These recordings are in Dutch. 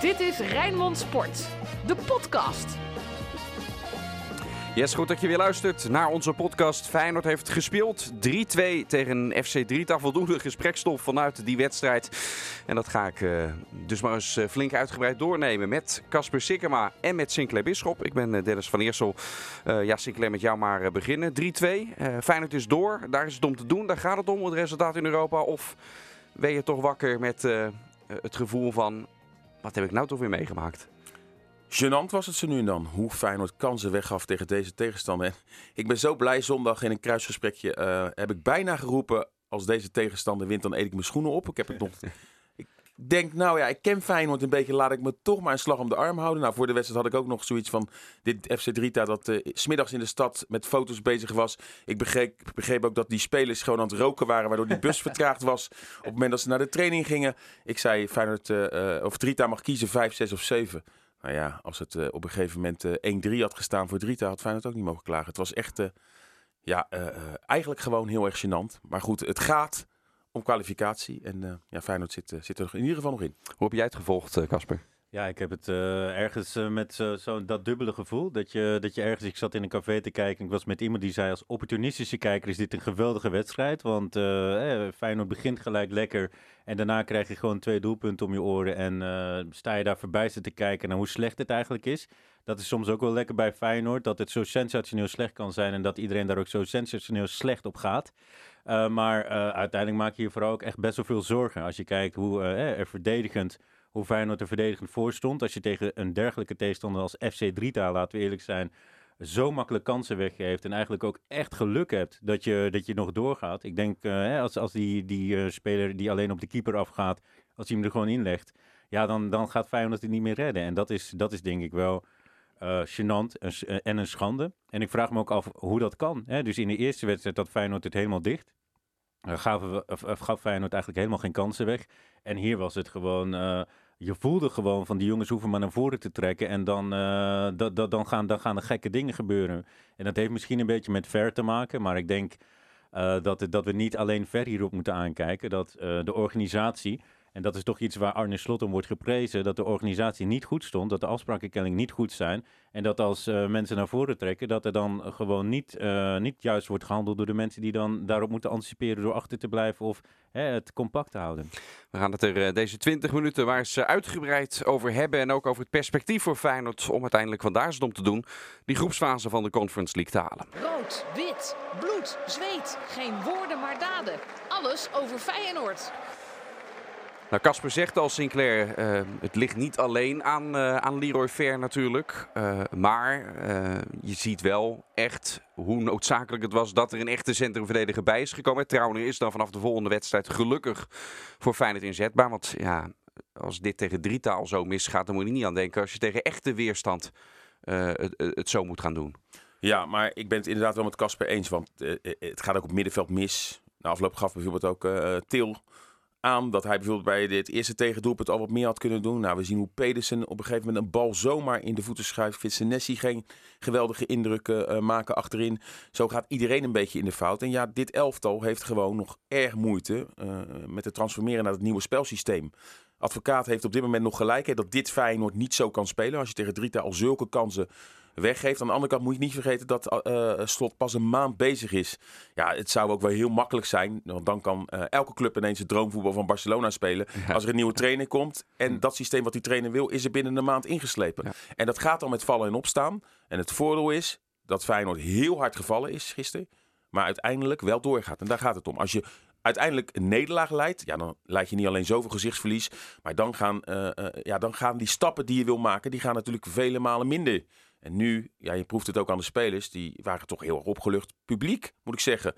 Dit is Rijnmond Sport, de podcast. Yes, goed dat je weer luistert naar onze podcast. Feyenoord heeft gespeeld 3-2 tegen FC Drita. Voldoende gesprekstof vanuit die wedstrijd. En dat ga ik uh, dus maar eens uh, flink uitgebreid doornemen met Casper Sikkema en met Sinclair Bisschop. Ik ben uh, Dennis van Eersel. ja, Sinclair, met jou maar beginnen. 3-2. Feyenoord is door. Daar is het om te doen. Daar gaat het om, het resultaat in Europa. Of ben je toch wakker met het gevoel van... Wat heb ik nou toch weer meegemaakt? Genant was het ze nu en dan. Hoe Feyenoord kansen weggaf tegen deze tegenstander. En ik ben zo blij, zondag in een kruisgesprekje uh, heb ik bijna geroepen... als deze tegenstander wint, dan eet ik mijn schoenen op. Ik heb het nog... ik denk, nou ja, ik ken Feyenoord een beetje. Laat ik me toch maar een slag om de arm houden. Nou, voor de wedstrijd had ik ook nog zoiets van... dit FC Drita dat uh, smiddags in de stad met foto's bezig was. Ik begreep, begreep ook dat die spelers gewoon aan het roken waren... waardoor die bus vertraagd was op het moment dat ze naar de training gingen. Ik zei, Feyenoord, uh, of Drita mag kiezen, 5, 6 of 7... Nou ja, als het uh, op een gegeven moment uh, 1-3 had gestaan voor Drita, had Feyenoord ook niet mogen klagen. Het was echt, ja, eigenlijk gewoon heel erg gênant. Maar goed, het gaat om kwalificatie. En ja, Feyenoord zit, zit er in ieder geval nog in. Hoe heb jij het gevolgd, Casper? Ja, ik heb het uh, ergens uh, met zo, zo, dat dubbele gevoel. Dat je, dat je ergens, ik zat in een café te kijken. Ik was met iemand die zei: als opportunistische kijker is dit een geweldige wedstrijd. Want uh, eh, Feyenoord begint gelijk lekker. En daarna krijg je gewoon twee doelpunten om je oren. En sta je daar verbijsterd te kijken naar hoe slecht het eigenlijk is. Dat is soms ook wel lekker bij Feyenoord. Dat het zo sensationeel slecht kan zijn. En dat iedereen daar ook zo sensationeel slecht op gaat. maar uiteindelijk maak je je vooral ook echt best wel veel zorgen. Als je kijkt hoe er verdedigend hoe Feyenoord er verdedigend voor stond. Als je tegen een dergelijke tegenstander als FC Drita, laten we eerlijk zijn, zo makkelijk kansen weggeeft. En eigenlijk ook echt geluk hebt dat je, dat je nog doorgaat. Ik denk uh, als, als die, die uh, speler die alleen op de keeper afgaat, als hij hem er gewoon inlegt. Ja, dan, dan gaat Feyenoord het niet meer redden. En dat is, dat is denk ik wel uh, gênant en, en, een schande. En ik vraag me ook af hoe dat kan. Hè? Dus in de eerste wedstrijd had Feyenoord het helemaal dicht. Uh, gaf Feyenoord eigenlijk helemaal geen kansen weg. En hier was het gewoon je voelde gewoon van die jongens hoeven maar naar voren te trekken. En dan, uh, dan, gaan, dan gaan er gekke dingen gebeuren. En dat heeft misschien een beetje met ver te maken. Maar ik denk dat, dat we niet alleen ver hierop moeten aankijken. Dat de organisatie en dat is toch iets waar Arne Slot om wordt geprezen. Dat de organisatie niet goed stond. Dat de afspraken kennelijk niet goed zijn. En dat als uh, mensen naar voren trekken. Dat er dan gewoon niet, uh, niet juist wordt gehandeld door de mensen die dan daarop moeten anticiperen. Door achter te blijven of hè, het compact te houden. We gaan het er uh, deze 20 minuten waar ze uitgebreid over hebben. En ook over het perspectief voor Feyenoord. Om uiteindelijk vandaar om te doen. Die groepsfase van de Conference League te halen. Rood, wit, bloed, zweet. Geen woorden maar daden. Alles over Feyenoord. Nou, Casper zegt al, Sinclair, uh, het ligt niet alleen aan, uh, aan Leroy Fair natuurlijk. Uh, maar je ziet wel echt hoe noodzakelijk het was dat er een echte centrumverdediger bij is gekomen. Trouwner is dan vanaf de volgende wedstrijd gelukkig voor Feyenoord inzetbaar. Want ja, als dit tegen drietaal zo misgaat, dan moet je niet aan denken als je tegen echte weerstand het, het zo moet gaan doen. Ja, maar ik ben het inderdaad wel met Casper eens. Want het gaat ook op middenveld mis. Na afloop gaf bijvoorbeeld ook Til aan dat hij bijvoorbeeld bij dit eerste tegendoelpunt al wat meer had kunnen doen. Nou, we zien hoe Pedersen op een gegeven moment een bal zomaar in de voeten schuift. Nessie geen geweldige indrukken uh, maken achterin. Zo gaat iedereen een beetje in de fout. En ja, dit elftal heeft gewoon nog erg moeite uh, met het transformeren naar het nieuwe spelsysteem. Advocaat heeft op dit moment nog gelijk hè, dat dit Feyenoord niet zo kan spelen. Als je tegen Drita al zulke kansen weggeeft. Aan de andere kant moet je niet vergeten dat uh, Slot pas een maand bezig is. Ja, het zou ook wel heel makkelijk zijn. Want dan kan uh, elke club ineens het droomvoetbal van Barcelona spelen. Ja. Als er een nieuwe trainer komt. En dat systeem wat die trainer wil, is er binnen een maand ingeslepen. Ja. En dat gaat dan met vallen en opstaan. En het voordeel is dat Feyenoord heel hard gevallen is gisteren. Maar uiteindelijk wel doorgaat. En daar gaat het om. Als je uiteindelijk een nederlaag leidt, ja, dan leid je niet alleen zoveel gezichtsverlies. Maar dan gaan, uh, uh, ja, dan gaan die stappen die je wil maken, die gaan natuurlijk vele malen minder. En nu, ja, je proeft het ook aan de spelers, die waren toch heel erg opgelucht. Publiek, moet ik zeggen.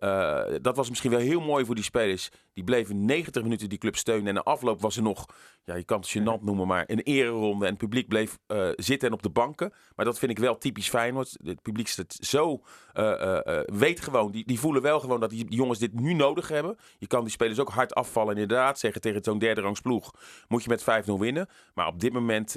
Uh, dat was misschien wel heel mooi voor die spelers. Die bleven 90 minuten die club steunen. En de afloop was er nog, ja, je kan het gênant noemen, maar een ereronde. En het publiek bleef uh, zitten en op de banken. Maar dat vind ik wel typisch Feyenoord. Het publiek is het zo, uh, weet gewoon, die, die voelen wel gewoon dat die jongens dit nu nodig hebben. Je kan die spelers ook hard afvallen. En inderdaad zeggen tegen zo'n derde rangs ploeg, moet je met 5-0 winnen. Maar op dit moment,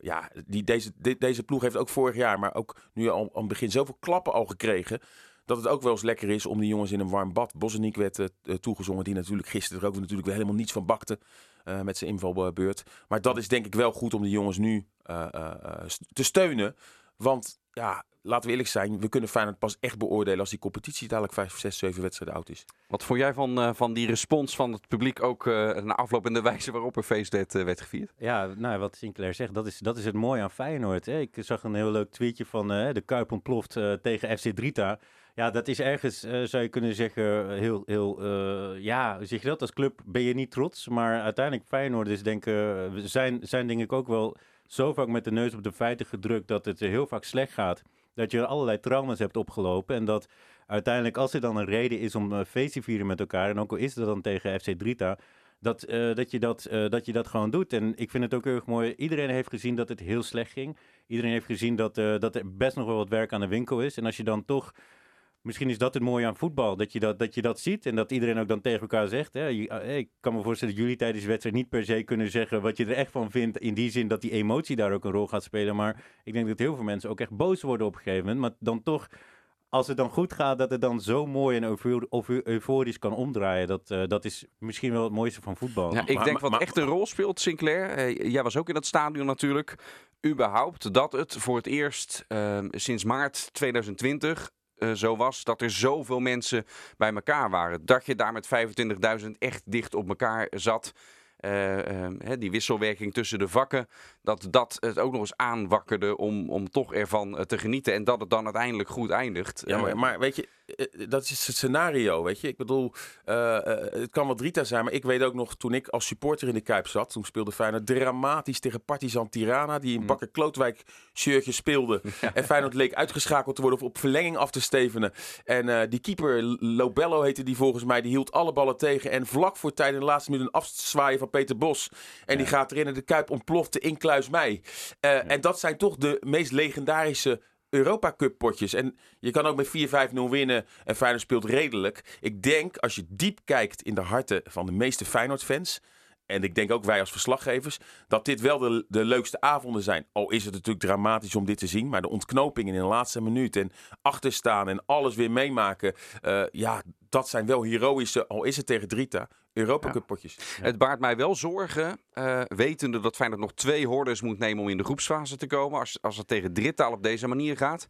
ja, die, deze, deze ploeg heeft ook vorig jaar, maar ook nu al aan het begin zoveel klappen al gekregen dat het ook wel eens lekker is om die jongens in een warm bad. Boseniek werd uh, toegezongen, die natuurlijk gisteren er ook natuurlijk weer helemaal niets van bakte. eh, met zijn invalbeurt. Maar dat is denk ik wel goed om de jongens nu eh, eh, eh, te steunen. Want ja, laten we eerlijk zijn, we kunnen Feyenoord pas echt beoordelen als die competitie dadelijk 5, 6, 7 wedstrijden oud is. Wat vond jij van, eh, van die respons van het publiek ook eh na afloop en de wijze waarop er feestdag eh, werd gevierd? Ja, nou, wat Sinclair zegt, dat is, dat is het mooie aan Feyenoord. Hè. Ik zag een heel leuk tweetje van de Kuip ontploft eh, tegen FC Drita. Ja, dat is ergens, eh, zou je kunnen zeggen, heel, heel, eh, ja, zeg je dat? Als club ben je niet trots, maar uiteindelijk Feyenoord is denk ik, eh, we zijn, zijn denk ik ook wel zo vaak met de neus op de feiten gedrukt dat het heel vaak slecht gaat. Dat je allerlei trauma's hebt opgelopen en dat uiteindelijk als er dan een reden is om een feest te vieren met elkaar, en ook al is het dan tegen FC Drita, dat, eh, dat, je dat, eh, dat je dat gewoon doet. En ik vind het ook heel erg mooi. Iedereen heeft gezien dat het heel slecht ging. Iedereen heeft gezien dat, eh, dat er best nog wel wat werk aan de winkel is. En als je dan toch. Misschien is dat het mooie aan voetbal. Dat je dat, dat, je dat ziet. En dat iedereen ook dan tegen elkaar zegt. Hè, eh, ik kan me voorstellen dat jullie tijdens de wedstrijd niet per se kunnen zeggen wat je er echt van vindt. In die zin dat die emotie daar ook een rol gaat spelen. Maar ik denk dat heel veel mensen ook echt boos worden op een gegeven moment. Maar dan toch als het dan goed gaat, dat het dan zo mooi en euforisch kan omdraaien. Dat, eh, dat is misschien wel het mooiste van voetbal. Ja, ik Maar- denk maar- wat maar- echt een rol speelt, Sinclair. eh, jij was ook in dat stadion natuurlijk. Überhaupt dat het voor het eerst eh, sinds maart 2020 eh, zo was dat er zoveel mensen bij elkaar waren. Dat je daar met 25.000 echt dicht op elkaar zat. Eh, eh, hè, die wisselwerking tussen de vakken, dat dat het ook nog eens aanwakkerde om, om toch ervan eh, te genieten. En dat het dan uiteindelijk goed eindigt. Ja, maar, maar weet je, dat is het scenario, weet je. Ik bedoel, eh, eh, het kan wel Drita zijn, maar ik weet ook nog, toen ik als supporter in de Kuip zat, toen speelde Feyenoord dramatisch tegen Partizan Tirana, die in Bakker Klootwijk shirtje speelde. En Feyenoord leek uitgeschakeld te worden of op verlenging af te stevenen. En eh, die keeper, Lobello heette die volgens mij, die hield alle ballen tegen. En vlak voor tijd in de laatste minuut een afzwaaien van Peter Bos. En die gaat erin en de Kuip ontplofte in Kluis Mei. Eh, En dat zijn toch de meest legendarische Europa Cup potjes. En je kan ook met 4-5-0 winnen en Feyenoord speelt redelijk. Ik denk, als je diep kijkt in de harten van de meeste Feyenoord-fans... en ik denk ook wij als verslaggevers... dat dit wel de, de leukste avonden zijn. Al is het natuurlijk dramatisch om dit te zien... maar de ontknopingen in de laatste minuut en achterstaan... en alles weer meemaken... eh, ja, dat zijn wel heroïsche, al is het tegen Drita... Europa Cup potjes. Het baart mij wel zorgen, eh, wetende dat Feyenoord nog twee hordes moet nemen om in de groepsfase te komen. Als, als het tegen Dritaal op deze manier gaat.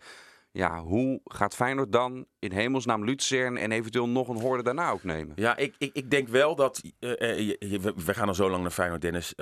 Ja, hoe gaat Feyenoord dan in hemelsnaam Luzern en eventueel nog een horde daarna ook nemen? Ja, ik, ik, ik denk wel dat. je- we, we gaan al zo lang naar Feyenoord, Dennis.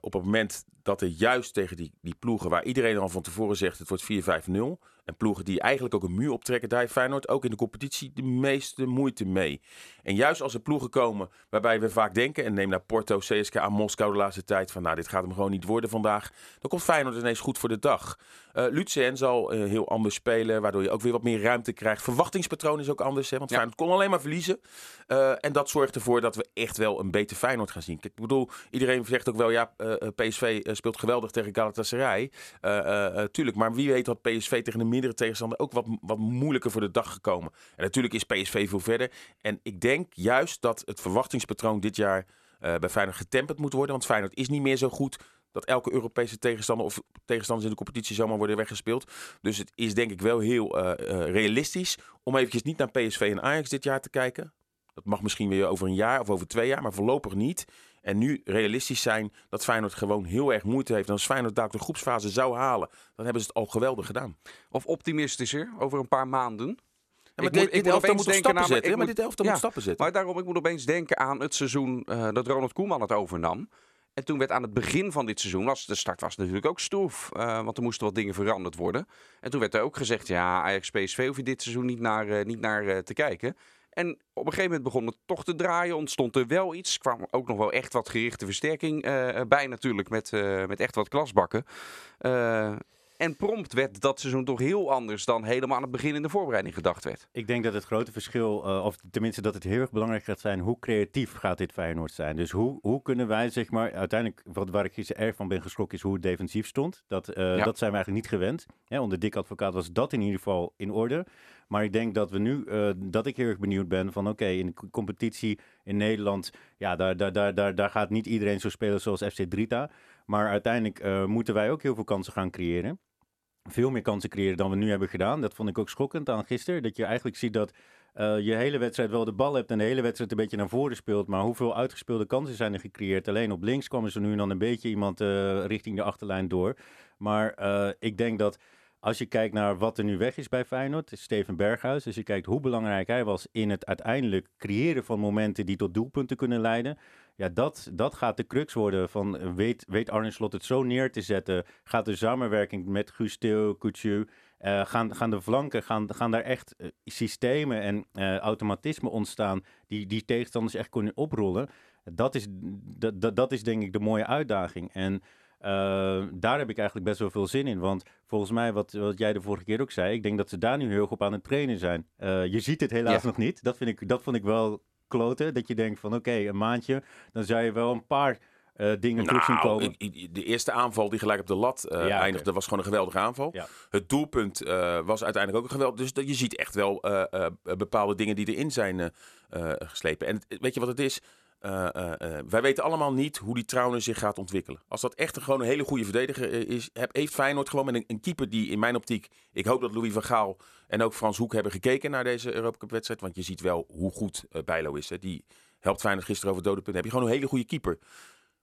op het moment dat er juist tegen die, die ploegen. waar iedereen al van tevoren zegt. het wordt 4-5-0. En ploegen die eigenlijk ook een muur optrekken. daar heeft Feyenoord ook in de competitie de meeste moeite mee. En juist als er ploegen komen. waarbij we vaak denken. en neem naar Porto, CSKA, Moskou de laatste tijd. van nou, dit gaat hem gewoon niet worden vandaag. dan komt Feyenoord ineens goed voor de dag. Eh Luzern zal eh, heel anders spelen. waardoor je ook weer wat meer ruimte krijgt. Verwachtingspatroon is ook anders. Hè, want Ja. Feyenoord kon alleen maar verliezen. Eh, en dat zorgt ervoor dat we echt wel een beter Feyenoord gaan zien. Kijk, ik bedoel, iedereen zegt ook wel, ja, PSV speelt geweldig tegen Galatasaray. Tuurlijk, maar wie weet had PSV tegen een mindere tegenstander ook wat, wat moeilijker voor de dag gekomen. En natuurlijk is PSV veel verder. En ik denk juist dat het verwachtingspatroon dit jaar eh, bij Feyenoord getemperd moet worden. Want Feyenoord is niet meer zo goed dat elke Europese tegenstander of tegenstanders in de competitie zomaar worden weggespeeld. Dus het is denk ik wel heel eh, eh, realistisch om eventjes niet naar PSV en Ajax dit jaar te kijken. Dat mag misschien weer over een jaar of over twee jaar, maar voorlopig niet. En nu realistisch zijn dat Feyenoord gewoon heel erg moeite heeft. En als Feyenoord daar de groepsfase zou halen, dan hebben ze het al geweldig gedaan. Of optimistischer, over een paar maanden? Ja, Ik moet- ik dit elftal opeens moet op denken stappen aan- zetten. maar dit elftal ja, moet stappen zetten. Maar daarom, ik moet opeens denken aan het seizoen eh, dat Ronald Koeman het overnam. En toen werd aan het begin van dit seizoen, was, de start was natuurlijk ook stroef. eh, want er moesten wat dingen veranderd worden. En toen werd er ook gezegd, ja, Ajax PSV hoef je dit seizoen niet naar, eh, niet naar te kijken. En op een gegeven moment begon het toch te draaien, ontstond er wel iets. Er kwam ook nog wel echt wat gerichte versterking eh, bij natuurlijk, met, eh, met echt wat klasbakken. Eh, en prompt werd dat seizoen toch heel anders dan helemaal aan het begin in de voorbereiding gedacht werd. Ik denk dat het grote verschil, of tenminste dat het heel erg belangrijk gaat zijn, hoe creatief gaat dit Feyenoord zijn? Dus hoe, hoe kunnen wij, zeg maar, uiteindelijk, wat, waar ik gisteren erg van ben geschrokken, is hoe het defensief stond. Dat, Ja. dat zijn we eigenlijk niet gewend. Hè, onder Dick Advocaat was dat in ieder geval in orde. Maar ik denk dat we nu, eh, dat ik heel erg benieuwd ben van, oké, in de co- competitie in Nederland, ja, daar, daar, daar, daar, daar gaat niet iedereen zo spelen zoals FC Drita. Maar uiteindelijk eh, moeten wij ook heel veel kansen gaan creëren veel meer kansen creëren dan we nu hebben gedaan. Dat vond ik ook schokkend aan gisteren. Dat je eigenlijk ziet dat eh, je hele wedstrijd wel de bal hebt en de hele wedstrijd een beetje naar voren speelt. Maar hoeveel uitgespeelde kansen zijn er gecreëerd? Alleen op links kwam er zo nu en dan een beetje iemand richting de achterlijn door. Maar ik denk dat als je kijkt naar wat er nu weg is bij Feyenoord, Steven Berghuis. Als je kijkt hoe belangrijk hij was in het uiteindelijk creëren van momenten die tot doelpunten kunnen leiden. Ja, dat, dat gaat de crux worden van weet, weet Arne Slot het zo neer te zetten? Gaat de samenwerking met Guus Couture, uh, gaan, gaan de flanken, gaan, gaan daar echt uh, systemen en uh, automatismen ontstaan die, die tegenstanders echt kunnen oprollen? Dat is, dat, dat is denk ik de mooie uitdaging. En daar heb ik eigenlijk best wel veel zin in. Want volgens mij, wat, wat jij de vorige keer ook zei, ik denk dat ze daar nu heel erg op aan het trainen zijn. je ziet het helaas ja. nog niet. Dat, vind ik, dat vond ik wel kloten. Dat je denkt van oké, okay, een maandje, dan zou je wel een paar uh, dingen nou, terug zien komen. De eerste aanval die gelijk op de lat uh, ja, eindigde, was gewoon een geweldige aanval. Ja. Het doelpunt uh, was uiteindelijk ook een geweldig. Dus je ziet echt wel bepaalde dingen die erin zijn geslepen. En weet je wat het is? Wij weten allemaal niet hoe die Trauner zich gaat ontwikkelen. Als dat echt een, gewoon een hele goede verdediger is, heeft Feyenoord gewoon met een, een, keeper die in mijn optiek... Ik hoop dat Louis van Gaal en ook Frans Hoek hebben gekeken naar deze Europa Cup wedstrijd. Want je ziet wel hoe goed Bijlo is. Hè. Die helpt Feyenoord gisteren over dode punt. heb je gewoon een hele goede keeper.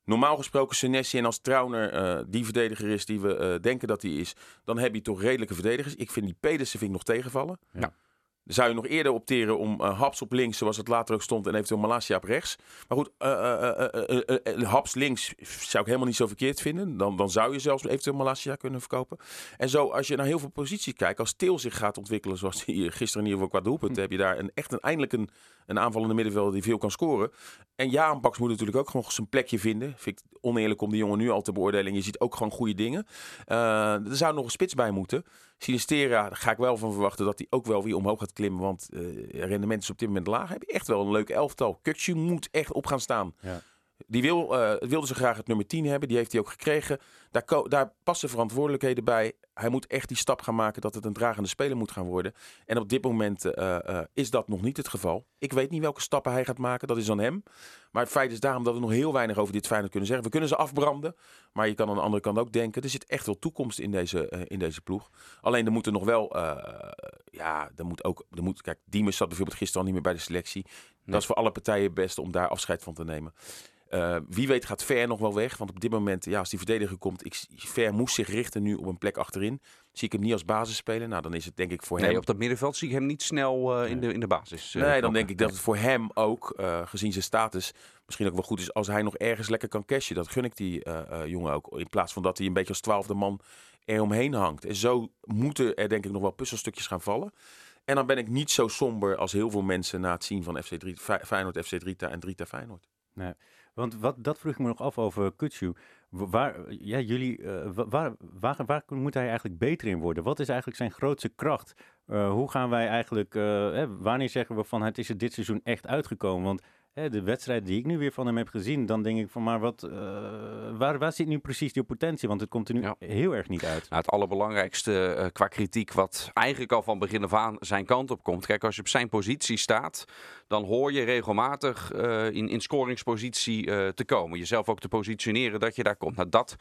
Normaal gesproken Senesi en als Trauner die verdediger is die we denken dat hij is, dan heb je toch redelijke verdedigers. Ik vind die Pedersen vind ik nog tegenvallen. Ja. Zou je nog eerder opteren om uh, Haps op links, zoals het later ook stond, en eventueel Malasia op rechts. Maar goed, Haps links zou ik helemaal niet zo verkeerd vinden. Dan, dan zou je zelfs eventueel Malasia kunnen verkopen. En zo, als je naar heel veel posities kijkt, als Til zich gaat ontwikkelen, zoals hij gisteren in ieder geval qua doelpunt, hm. heb je daar een, echt een, eindelijk een, een aanvallende middenvelder die veel kan scoren. En Jaan Baks moet natuurlijk ook gewoon zijn plekje vinden. Vind ik oneerlijk om die jongen nu al te beoordelen. Je ziet ook gewoon goede dingen. Uh, er zou nog een spits bij moeten. Sinistera, daar ga ik wel van verwachten dat hij ook wel weer omhoog gaat klimmen. Want uh, rendement is op dit moment laag. Heb je echt wel een leuk elftal. Kukje moet echt op gaan staan. Ja. Die wil, uh, wilde ze graag het nummer 10 hebben. Die heeft hij ook gekregen. Daar, daar passen verantwoordelijkheden bij. Hij moet echt die stap gaan maken dat het een dragende speler moet gaan worden. En op dit moment uh, uh, is dat nog niet het geval. Ik weet niet welke stappen hij gaat maken. Dat is aan hem. Maar het feit is daarom dat we nog heel weinig over dit Feyenoord kunnen zeggen. We kunnen ze afbranden. Maar je kan aan de andere kant ook denken. Er zit echt wel toekomst in deze, in deze ploeg. Alleen er moeten nog wel... ja, er moet ook... Er moet, kijk, Diemers zat bijvoorbeeld gisteren al niet meer bij de selectie. Nee. Dat is voor alle partijen het beste om daar afscheid van te nemen. Uh, wie weet gaat Ver nog wel weg. Want op dit moment, ja, als die verdediger komt, ik, Ver moest zich richten nu op een plek achterin. Zie ik hem niet als basis spelen. Nou, dan is het denk ik voor nee, hem... op dat middenveld zie ik hem niet snel uh, in, de, in de basis. Uh, nee, dan denk ik dat het voor hem ook, gezien zijn status, misschien ook wel goed is als hij nog ergens lekker kan cashen. Dat gun ik die jongen ook. In plaats van dat hij een beetje als twaalfde man er omheen hangt. En zo moeten er denk ik nog wel puzzelstukjes gaan vallen. En dan ben ik niet zo somber als heel veel mensen na het zien van FC 3, Feyenoord, FC Drita en Drita Feyenoord. Nee. Want wat, dat vroeg ik me nog af over Kutsu. Waar, ja, jullie, uh, waar, waar, waar, moet hij eigenlijk beter in worden? Wat is eigenlijk zijn grootste kracht? Uh, hoe gaan wij eigenlijk, uh, wanneer zeggen we van het is er dit seizoen echt uitgekomen? Want de wedstrijd die ik nu weer van hem heb gezien, dan denk ik van maar wat, uh, waar, waar zit nu precies die potentie? Want het komt er nu ja. heel erg niet uit. Nou, het allerbelangrijkste uh, qua kritiek, wat eigenlijk al van begin af aan zijn kant op komt. Kijk, als je op zijn positie staat, dan hoor je regelmatig uh, in, in scoringspositie te komen. Jezelf ook te positioneren dat je daar komt. Nou, dat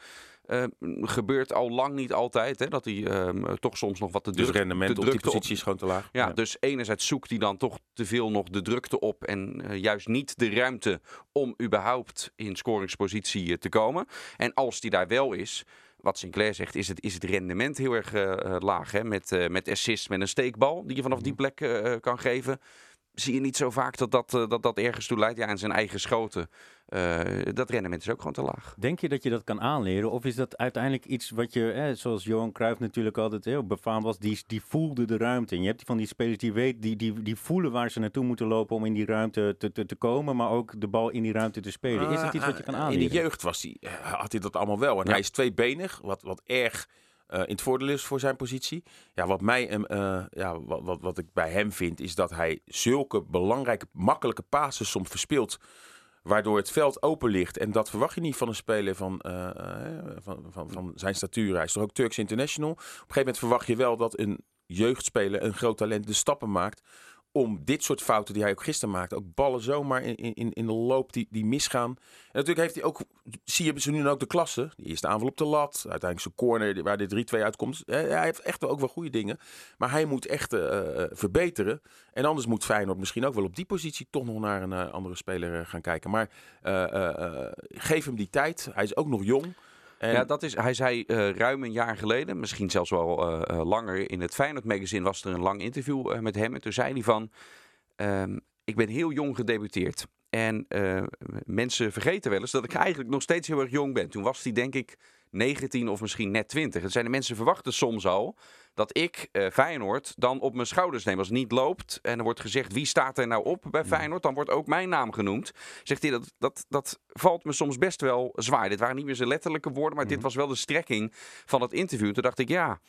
uh, gebeurt al lang niet altijd. Hè, dat hij uh, toch soms nog wat te dus druk... rendement te op die positie is gewoon te laag. Ja, ja, dus enerzijds zoekt hij dan toch te veel nog de drukte op... en uh, juist niet de ruimte om überhaupt in scoringspositie te komen. En als die daar wel is wat Sinclair zegt, is het, is het rendement heel erg uh, laag. Hè? Met, uh, met assist met een steekbal die je vanaf die plek uh, kan geven. Zie je niet zo vaak dat dat, dat, dat ergens toe leidt. Ja, en zijn eigen schoten. Dat rendement is ook gewoon te laag. Denk je dat je dat kan aanleren? Of is dat uiteindelijk iets wat je, eh, zoals Johan Cruijff natuurlijk altijd heel befaamd was, die, die voelde de ruimte. En je hebt van die spelers die weet, die, die, die voelen waar ze naartoe moeten lopen om in die ruimte te, te, te komen, maar ook de bal in die ruimte te spelen. Is dat iets wat je kan aanleren? In de jeugd was die, had hij dat allemaal wel. En ja. hij is tweebenig, wat, wat erg uh, in het voordeel is voor zijn positie. Ja, wat, mij, uh, ja, wat, wat, wat ik bij hem vind, is dat hij zulke belangrijke, makkelijke passes soms verspeelt. Waardoor het veld open ligt. En dat verwacht je niet van een speler van, uh, van, van, van zijn statuur. Hij is toch ook Turks International. Op een gegeven moment verwacht je wel dat een jeugdspeler, een groot talent, de stappen maakt om dit soort fouten die hij ook gisteren maakte, ook ballen zomaar in, in, in de loop die, die misgaan. En natuurlijk heeft hij ook, zie je ze nu ook de klasse. Die eerste aanval op de lat, uiteindelijk zijn corner waar de 3-2 uitkomt. Hij heeft echt wel ook wel goede dingen. Maar hij moet echt eh, eh, verbeteren. En anders moet Feyenoord misschien ook wel op die positie toch nog naar een eh, andere speler gaan kijken. Maar geef hem die tijd. Hij is ook nog jong. En Ja, dat is, hij zei eh, ruim een jaar geleden, misschien zelfs wel eh, eh, langer, in het Feyenoord magazine was er een lang interview met hem. En toen zei hij van, ehm, ik ben heel jong gedebuteerd. En mensen vergeten wel eens dat ik eigenlijk nog steeds heel erg jong ben. Toen was hij denk ik 19 of misschien net 20. Dat zijn de mensen verwachten soms al dat ik eh, Feyenoord dan op mijn schouders neem. Als het niet loopt en er wordt gezegd wie staat er nou op bij Feyenoord, dan wordt ook mijn naam genoemd. Zegt hij dat, dat, dat valt me soms best wel zwaar. Dit waren niet meer zijn letterlijke woorden, maar dit was wel de strekking van het interview. Toen dacht ik ja.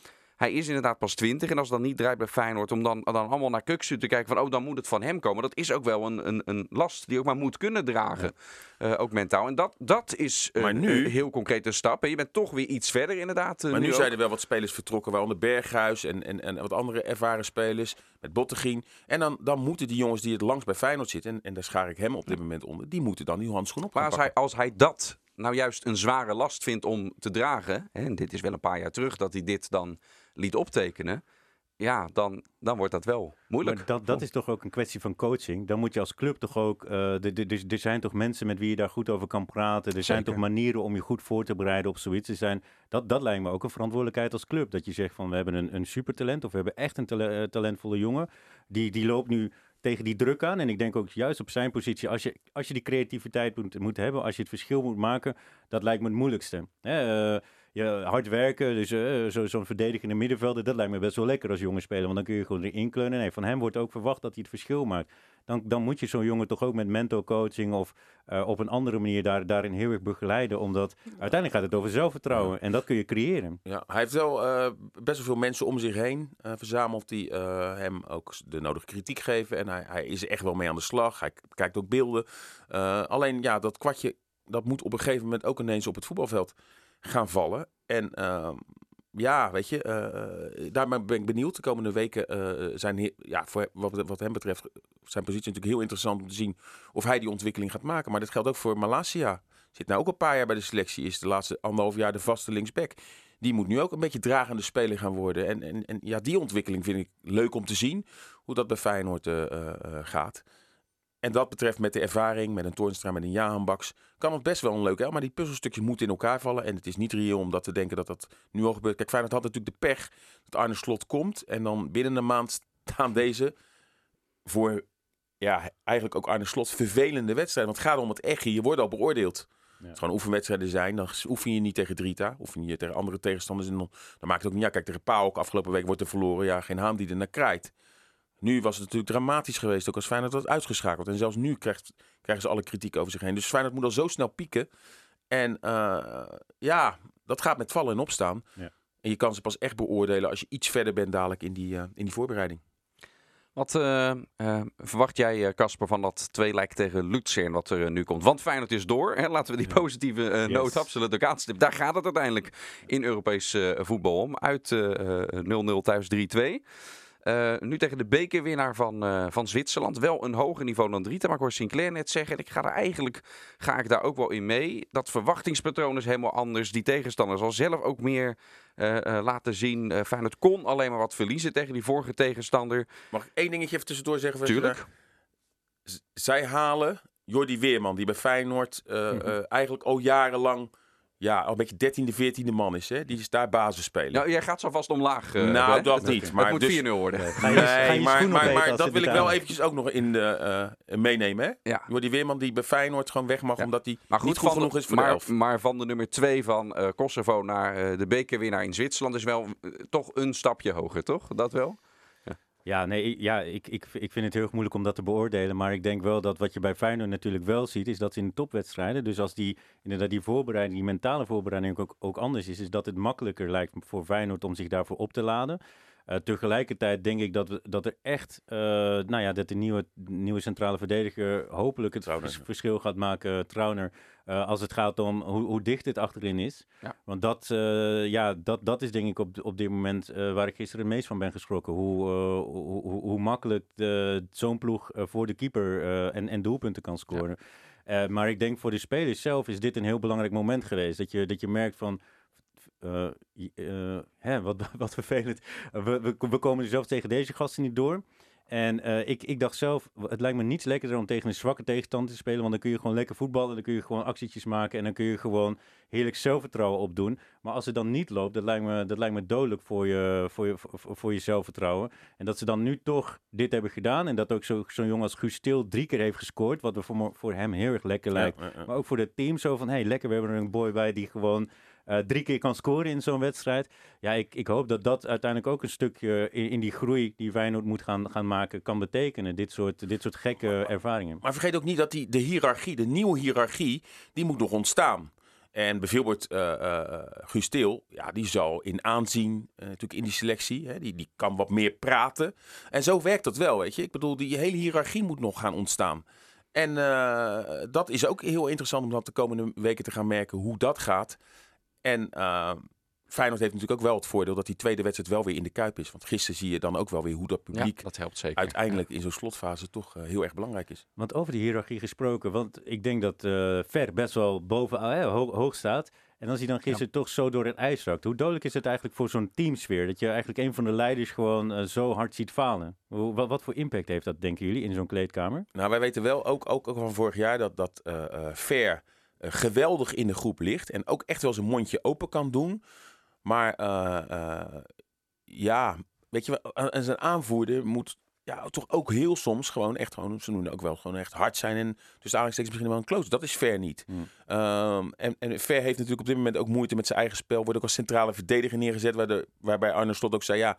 Hij is inderdaad pas 20 en als het dan niet draait bij Feyenoord om dan, dan allemaal naar Kuksu te kijken van oh dan moet het van hem komen. Dat is ook wel een, een, een last die ook maar moet kunnen dragen, Eh, ook mentaal. En dat, dat is eh, Maar nu- een heel concrete stap. En je bent toch weer iets verder inderdaad. eh, Maar nu zijn er wel wat spelers vertrokken, waaronder Berghuis en, en, en wat andere ervaren spelers. Met Bottegien. En dan, dan moeten die jongens die het langst bij Feyenoord zitten, en, en daar schaar ik hem op dit moment onder, die moeten dan die handschoen op Maar als hij, als hij dat nou juist een zware last vindt om te dragen, hè, en dit is wel een paar jaar terug dat hij dit dan liet optekenen, ja, dan, dan wordt dat wel moeilijk. Maar dat, dat is toch ook een kwestie van coaching. Dan moet je als club toch ook. de- er zijn toch mensen met wie je daar goed over kan praten. Er zijn toch manieren om je goed voor te bereiden op zoiets. Er zijn, dat, dat lijkt me ook een verantwoordelijkheid als club. Dat je zegt van we hebben een, een supertalent of we hebben echt een tale- eh, talentvolle jongen. Die, die loopt nu tegen die druk aan. En ik denk ook juist op zijn positie, als je, als je die creativiteit moet, moet hebben, als je het verschil moet maken, dat lijkt me het moeilijkste. Hè, eh, je hard werken, dus eh, zo- zo'n verdedigende middenvelder, dat lijkt me best wel lekker als jonge speler. Want dan kun je gewoon erin kleunen. Nee, van hem wordt ook verwacht dat hij het verschil maakt. Dan, dan moet je zo'n jongen toch ook met mental coaching of eh, op een andere manier daar, daarin heel erg begeleiden. Omdat uiteindelijk gaat het over zelfvertrouwen. En dat kun je creëren. Ja, hij heeft wel eh, best wel veel mensen om zich heen verzameld die hem ook de nodige kritiek geven. En hij, hij is er echt wel mee aan de slag. Hij kijkt ook beelden. Alleen ja, dat kwartje dat moet op een gegeven moment ook ineens op het voetbalveld gaan vallen. En ehm, ja, weet je, eh daar ben ik benieuwd. De komende weken eh, zijn ja, voor wat, wat hem betreft zijn positie natuurlijk heel interessant om te zien of hij die ontwikkeling gaat maken. Maar dat geldt ook voor Malasia. Zit nou ook een paar jaar bij de selectie, is de laatste anderhalf jaar de vaste linksback. Die moet nu ook een beetje dragende speler gaan worden. En, en, en ja, die ontwikkeling vind ik leuk om te zien. Hoe dat bij Feyenoord eh, eh, eh, gaat. En dat betreft met de ervaring, met een Toornstra, met een Jahan Baks, kan het best wel een leuk hè? Maar die puzzelstukjes moeten in elkaar vallen. En het is niet reëel om dat te denken dat dat nu al gebeurt. Kijk, Feyenoord had natuurlijk de pech dat Arne Slot komt. En dan binnen een maand staan deze voor ja, eigenlijk ook Arne Slot vervelende wedstrijd. Want het gaat om het echtje. Je wordt al beoordeeld. Het gewoon oefenwedstrijden zijn. Dan oefen je niet tegen Drita. Oefen je tegen andere tegenstanders. En dan, dan maakt het ook niet. Ja, kijk, tegen Paok afgelopen week wordt er verloren. Ja, geen haan die er naar kraait. Nu was het natuurlijk dramatisch geweest. Ook als Feyenoord was uitgeschakeld. En zelfs nu krijgt, krijgen ze alle kritiek over zich heen. Dus Feyenoord moet al zo snel pieken. En eh, ja, dat gaat met vallen en opstaan. Ja. En je kan ze pas echt beoordelen als je iets verder bent dadelijk in die, eh, in die voorbereiding. Wat eh, verwacht jij, Casper, van dat tweelijk tegen Luzern wat er nu komt? Want Feyenoord is door. Hè? Laten we die positieve Yes. noot absoluut ook aanstippen. Daar gaat het uiteindelijk in Europees voetbal om. Uit eh, eh, 0-0 thuis 3-2. Eh, nu tegen de bekerwinnaar van, eh, van Zwitserland. Wel een hoger niveau dan Drita. Maar ik hoor Sinclair net zeggen. En ik ga er eigenlijk ga ik daar ook wel in mee. Dat verwachtingspatroon is helemaal anders. Die tegenstander zal zelf ook meer eh, laten zien. Eh Feyenoord kon alleen maar wat verliezen tegen die vorige tegenstander. Mag ik één dingetje even tussendoor zeggen? Tuurlijk. Zij halen Jordi Weerman, die bij Feyenoord eh, eigenlijk al jarenlang ja, al een beetje 13e, 14e man is. Hè? Die is daar basisspeler. Nou, jij gaat zo vast omlaag. eh, Nou, hè? dat niet, maar het moet dus- 4-0 worden. Ga je, ga je nee, maar, maar, maar dat wil ik wel aan- eventjes ook nog in de, eh, meenemen. Hè? Ja. Jordi Weerman die bij Feyenoord gewoon weg mag, Ja. omdat hij Maar goed, niet goed van genoeg de, is voor maar, de elf. maar van de nummer 2 van eh, Kosovo naar eh, de bekerwinnaar in Zwitserland is wel toch een stapje hoger, toch? Dat wel? Ja, nee, ja, ik, ik, ik vind het heel erg moeilijk om dat te beoordelen. Maar ik denk wel dat wat je bij Feyenoord natuurlijk wel ziet, is dat ze in de topwedstrijden, dus als die, inderdaad die voorbereiding, die mentale voorbereiding ook, ook anders is, is dat het makkelijker lijkt voor Feyenoord om zich daarvoor op te laden. Uh, tegelijkertijd denk ik dat, we, dat er echt, uh, nou ja, dat de nieuwe, nieuwe centrale verdediger hopelijk het vers verschil gaat maken, Trauner, uh, als het gaat om hoe, hoe dicht dit achterin is. Ja. Want dat, ja, dat, dat is denk ik op, op dit moment waar ik gisteren het meest van ben geschrokken. Hoe, hoe, hoe, hoe, makkelijk zo'n ploeg voor de keeper en, en doelpunten kan scoren. Ja. maar ik denk voor de spelers zelf is dit een heel belangrijk moment geweest. Dat je, dat je merkt van uh, uh, hè, wat, wat vervelend. We, we, we komen zelf tegen deze gasten niet door. En uh, ik, ik dacht zelf, het lijkt me niets lekkerder om tegen een zwakke tegenstander te spelen. Want dan kun je gewoon lekker voetballen, dan kun je gewoon actietjes maken en dan kun je gewoon heerlijk zelfvertrouwen opdoen. Maar als het dan niet loopt, dat lijkt me, dat lijkt me dodelijk voor je, voor, je, voor, voor je zelfvertrouwen. En dat ze dan nu toch dit hebben gedaan en dat ook zo'n zo jongen als Guus Stil drie keer heeft gescoord. Wat voor, voor hem heel erg lekker lijkt. Maar ook voor het team zo van, hé hey, lekker, we hebben er een boy bij die gewoon uh, drie keer kan scoren in zo'n wedstrijd. Ja, ik, ik hoop dat dat uiteindelijk ook een stukje in, in die groei die Feyenoord moet gaan, gaan maken, kan betekenen. Dit soort, dit soort gekke ervaringen. Maar vergeet ook niet dat die, de hiërarchie, de nieuwe hiërarchie, die moet nog ontstaan. En bijvoorbeeld uh, uh, Guus Teel, ja, die zal in aanzien, uh, natuurlijk in die selectie, hè, die, die kan wat meer praten. En zo werkt dat wel, weet je. Ik bedoel, die hele hiërarchie moet nog gaan ontstaan. En dat is ook heel interessant om dat de komende weken te gaan merken hoe dat gaat. En uh, Feyenoord heeft natuurlijk ook wel het voordeel dat die tweede wedstrijd wel weer in de Kuip is. Want gisteren zie je dan ook wel weer hoe dat publiek dat helpt zeker. uiteindelijk in zo'n slotfase toch uh, heel erg belangrijk is. Want over die hiërarchie gesproken, want ik denk dat uh, Ver best wel boven, uh, hoog, hoog, staat. En als hij dan gisteren toch zo door het ijs zakt. Hoe dodelijk is het eigenlijk voor zo'n teamsfeer? Dat je eigenlijk een van de leiders gewoon zo hard ziet falen. Hoe, wat, wat, voor impact heeft dat, denken jullie, in zo'n kleedkamer? Nou, wij weten wel, ook, ook, ook van vorig jaar, dat, dat Ver eh, geweldig in de groep ligt. En ook echt wel zijn mondje open kan doen. Maar uh, uh, ja, weet je wel, en zijn aanvoerder moet ja, toch ook heel soms gewoon echt gewoon, ze noemen ook wel gewoon echt hard zijn en dus eigenlijk misschien wel een close. Dat is fair niet. Hmm. Um, en, en Ver heeft natuurlijk op dit moment ook moeite met zijn eigen spel. Wordt ook als centrale verdediger neergezet, waar de, waarbij Arne Slot ook zei, ja,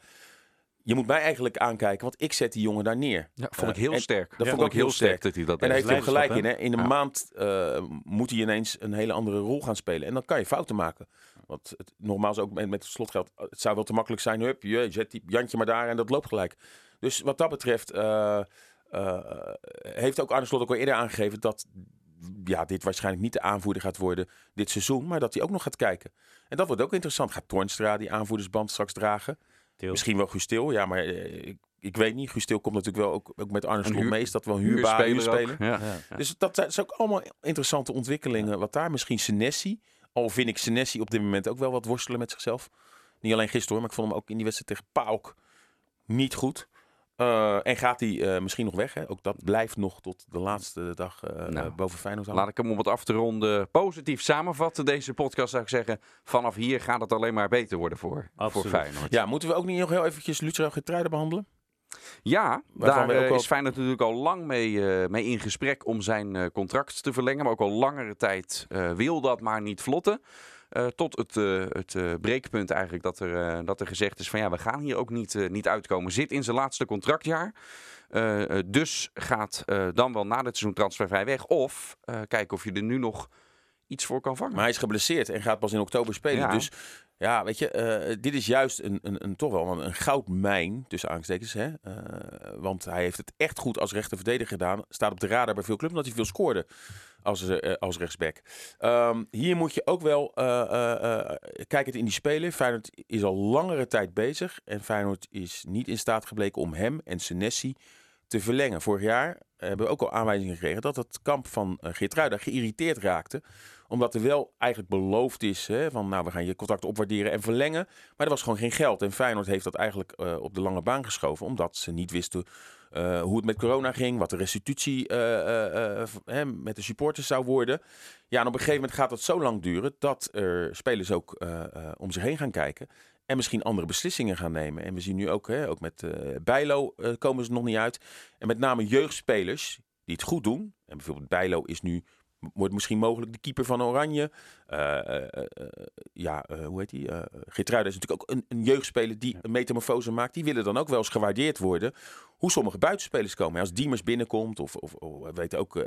je moet mij eigenlijk een kijken, want ik zet die jongen daar neer. Ja, vond ik heel sterk. Dat vond ik ook heel sterk dat hij dat En hij heeft ook gelijk in. Hè? In een maand uh, moet hij ineens een hele andere rol gaan spelen. En dan kan je fouten maken. Want het, nogmaals, ook met, met het slotgeld, het zou wel te makkelijk zijn. Hup, je zet die Jantje maar daar en dat loopt gelijk. Dus wat dat betreft uh, heeft ook Arne Slot ook al eerder aangegeven dat ja, dit waarschijnlijk niet de aanvoerder gaat worden dit seizoen, maar dat hij ook nog gaat kijken. En dat wordt ook interessant. Gaat Tornstra die aanvoerdersband straks dragen? Misschien wel Gustil, ja, maar eh, ik, ik, weet niet. Gustil komt natuurlijk wel ook, ook met Arne Slot mee. Is dat wel huurbaar huurspelen? Ja. Ja. Dus dat, dat zijn ook allemaal interessante ontwikkelingen. Wat daar misschien Senesi. Al vind ik Senesi op dit moment ook wel wat worstelen met zichzelf. Niet alleen gisteren hoor, maar ik vond hem ook in die wedstrijd tegen Pauk niet goed. Uh, en gaat hij uh, misschien nog weg? Hè? Ook dat blijft nog tot de laatste dag uh, nou, boven Feyenoord Laat ik hem om het af te ronden positief samenvatten, deze podcast zou ik zeggen. Vanaf hier gaat het alleen maar beter worden voor, voor Feyenoord. Ja, moeten we ook niet nog heel eventjes Lucero Getruiden behandelen? Ja, Waarvan daar is Feyenoord natuurlijk al lang mee, mee in gesprek om zijn contract te verlengen. Maar ook al langere tijd wil dat maar niet vlotten. Uh, tot het, uh, het uh, breekpunt eigenlijk dat er, dat er gezegd is van ja, we gaan hier ook niet, niet uitkomen. Zit in zijn laatste contractjaar. dus gaat dan wel na dit seizoen transfervrij weg. Of kijken of je er nu nog iets voor kan vangen. Maar hij is geblesseerd en gaat pas in oktober spelen. Ja. Dus ja, weet je, uh, dit is juist een, een, een, toch wel een, goudmijn, tussen aanstekens. Hè? Uh, want hij heeft het echt goed als rechterverdediger gedaan. Staat op de radar bij veel clubs, omdat hij veel scoorde als, uh, als rechtsback. Um, hier moet je ook wel kijken in die spelen. Feyenoord is al langere tijd bezig. En Feyenoord is niet in staat gebleken om hem en Senesi te verlengen. Vorig jaar hebben we ook al aanwijzingen gekregen dat het kamp van uh, Geertruida geïrriteerd raakte omdat er wel eigenlijk beloofd is hè, van nou we gaan je contract opwaarderen en verlengen. Maar er was gewoon geen geld. En Feyenoord heeft dat eigenlijk uh, op de lange baan geschoven. Omdat ze niet wisten hoe het met corona ging. Wat de restitutie met de supporters zou worden. Ja, en op een gegeven moment gaat het zo lang duren dat er spelers ook om zich heen gaan kijken. En misschien andere beslissingen gaan nemen. En we zien nu ook, hè, ook met Bijlo komen ze nog niet uit. En met name jeugdspelers die het goed doen. En bijvoorbeeld Bijlo is nu wordt misschien mogelijk de keeper van Oranje. Uh, uh, ja, hoe heet die? Geertruida is natuurlijk ook een, een jeugdspeler die een metamorfose maakt. Die willen dan ook wel eens gewaardeerd worden. Hoe sommige buitenspelers komen. Als Diemers binnenkomt, of, of, of we weten ook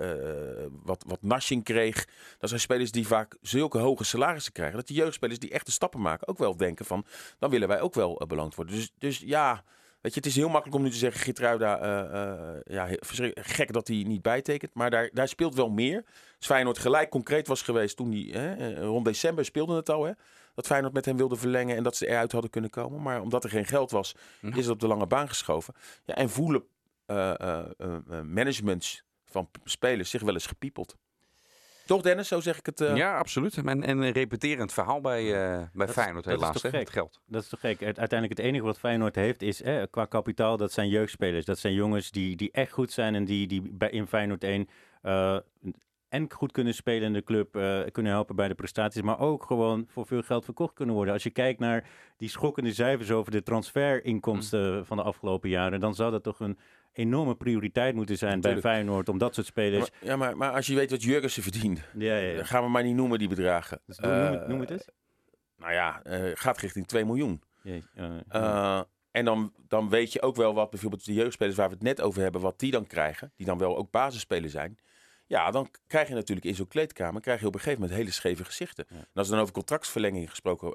wat, wat Nasching kreeg. Dat zijn spelers die vaak zulke hoge salarissen krijgen. Dat die jeugdspelers die echte stappen maken ook wel denken van... dan willen wij ook wel beloond worden. Dus, dus ja... Weet je, het is heel makkelijk om nu te zeggen, Gitruida, uh, uh, ja, gek dat hij niet bijtekent. Maar daar, daar speelt wel meer. Als Feyenoord gelijk concreet was geweest toen hij, hè, rond december speelde het al, hè, dat Feyenoord met hem wilde verlengen en dat ze eruit hadden kunnen komen. Maar omdat er geen geld was, is het op de lange baan geschoven. Ja, en voelen uh, managements van spelers zich wel eens gepiepeld. Toch Dennis, zo zeg ik het. Uh... Ja, absoluut. En, en een repeterend verhaal bij, uh, bij dat Feyenoord is, helaas, dat het geld. Dat is toch gek. Uiteindelijk het enige wat Feyenoord heeft is eh, qua kapitaal, dat zijn jeugdspelers. Dat zijn jongens die, die echt goed zijn en die, die bij, in Feyenoord 1 uh, en goed kunnen spelen in de club, uh, kunnen helpen bij de prestaties, maar ook gewoon voor veel geld verkocht kunnen worden. Als je kijkt naar die schokkende cijfers over de transferinkomsten mm. van de afgelopen jaren, dan zou dat toch een enorme prioriteit moeten zijn bij Feyenoord om dat soort spelers. Maar, ja, maar, maar als je weet wat Jurgensen verdient, ja, ja, gaan we maar niet noemen die bedragen. Dus noem, uh, noem, het eens. Nou ja, uh, gaat richting 2 miljoen. Uh, en dan, dan weet je ook wel wat bijvoorbeeld de jeugdspelers waar we het net over hebben, wat die dan krijgen, die dan wel ook basisspelers zijn. Ja, dan krijg je natuurlijk in zo'n kleedkamer krijg je op een gegeven moment hele scheve gezichten. En als er dan over contractsverlenging gesproken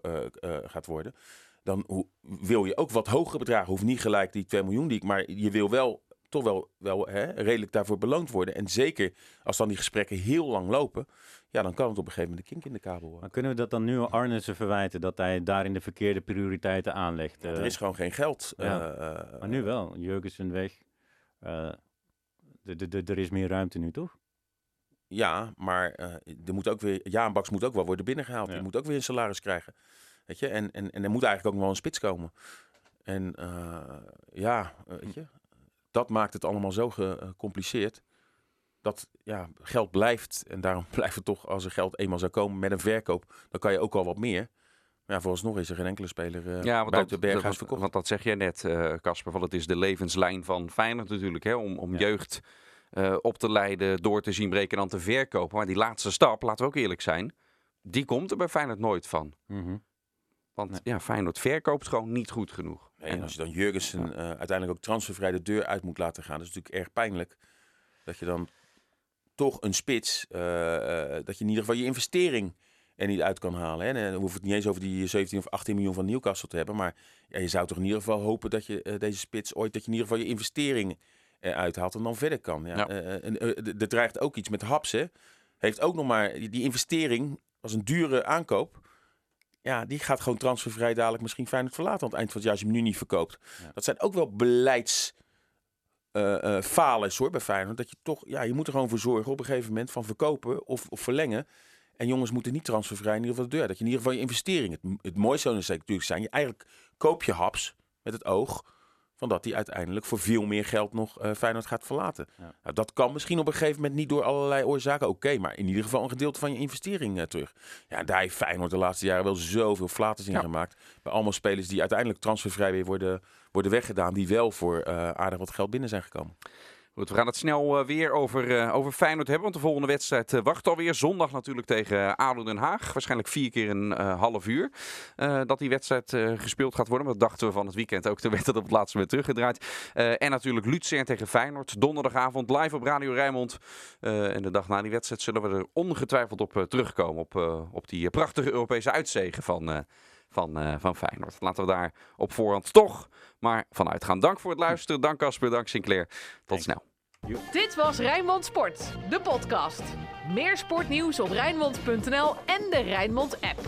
gaat worden, dan wil je ook wat hogere bedragen. Hoeft niet gelijk die 2 miljoen die ik, maar je wil wel toch wel, wel hè, redelijk daarvoor beloond worden. En zeker als dan die gesprekken heel lang lopen, ja, dan kan het op een gegeven moment de kink in de kabel worden. Maar kunnen we dat dan nu Arnissen verwijten, dat hij daarin de verkeerde prioriteiten aanlegt? Ja, er is gewoon geen geld. Ja. Uh, maar nu wel, Jurgensen weg. Uh, er is meer ruimte nu, toch? Ja, maar uh, er moet ook weer, Jaan Baks moet ook wel worden binnengehaald. Ja. Die moet ook weer een salaris krijgen. Weet je? En, en, en er moet eigenlijk ook nog wel een spits komen. En ja, weet je, dat maakt het allemaal zo gecompliceerd. Dat ja, geld blijft. En daarom blijft het toch, als er geld eenmaal zou komen met een verkoop, dan kan je ook al wat meer. Maar ja, vooralsnog is er geen enkele speler uh, ja, buiten dat, Berghuis verkocht. Want dat zeg jij net, Casper, uh, want het is de levenslijn van Feyenoord natuurlijk. Hè, om om ja. jeugd uh, op te leiden, door te zien breken en dan te verkopen. Maar die laatste stap, laten we ook eerlijk zijn, die komt er bij Feyenoord nooit van. Mm -hmm. Want nee. ja, Feyenoord verkoopt gewoon niet goed genoeg. Nee, en als je dan Jurgensen ja. uh, uiteindelijk ook transfervrij de deur uit moet laten gaan, dat is natuurlijk erg pijnlijk. Dat je dan toch een spits, uh, uh, dat je in ieder geval je investering er niet uit kan halen. Hè. En dan hoeft het niet eens over die 17 of 18 miljoen van Newcastle te hebben. Maar ja, je zou toch in ieder geval hopen dat je deze spits ooit, dat je in ieder geval je investering eruit haalt en dan verder kan. Ja. er dreigt ook iets met Haps, hè. Heeft ook nog maar die investering als een dure aankoop ja, die gaat gewoon transfervrij dadelijk misschien Feyenoord verlaten aan het eind van het jaar als je hem nu niet verkoopt. Ja. Dat zijn ook wel beleids uh, uh, falers hoor bij Feyenoord. Dat je toch, ja, je moet er gewoon voor zorgen op een gegeven moment van verkopen of, of verlengen. En jongens moeten niet transfervrij in ieder geval de deur. Dat je in ieder geval je investering, het, het mooiste zou natuurlijk zijn, je eigenlijk koop je haps met het oog van dat hij uiteindelijk voor veel meer geld nog uh, Feyenoord gaat verlaten. Ja. Nou, dat kan misschien op een gegeven moment niet door allerlei oorzaken. Oké, maar in ieder geval een gedeelte van je investering uh, terug. Ja, daar heeft Feyenoord de laatste jaren wel zoveel flaters in ja. gemaakt. Bij allemaal spelers die uiteindelijk transfervrij weer worden, worden weggedaan. Die wel voor uh, aardig wat geld binnen zijn gekomen. We gaan het snel uh, weer over, uh, over Feyenoord hebben. Want de volgende wedstrijd uh, wacht alweer. Zondag natuurlijk tegen ADO Den Haag. Waarschijnlijk vier keer een half uur dat die wedstrijd gespeeld gaat worden. Maar dat dachten we van het weekend ook. Toen werd het op het laatste moment teruggedraaid. en natuurlijk Lutzer tegen Feyenoord. Donderdagavond live op Radio Rijnmond. en de dag na die wedstrijd zullen we er ongetwijfeld op terugkomen. Op, op die prachtige Europese uitzegen van, van, van Feyenoord. Laten we daar op voorhand toch maar vanuit gaan. Dank voor het luisteren. Dank Casper, dank Sinclair. Tot snel. Dit was Rijnmond Sport, de podcast. Meer sportnieuws op Rijnmond.nl en de Rijnmond app.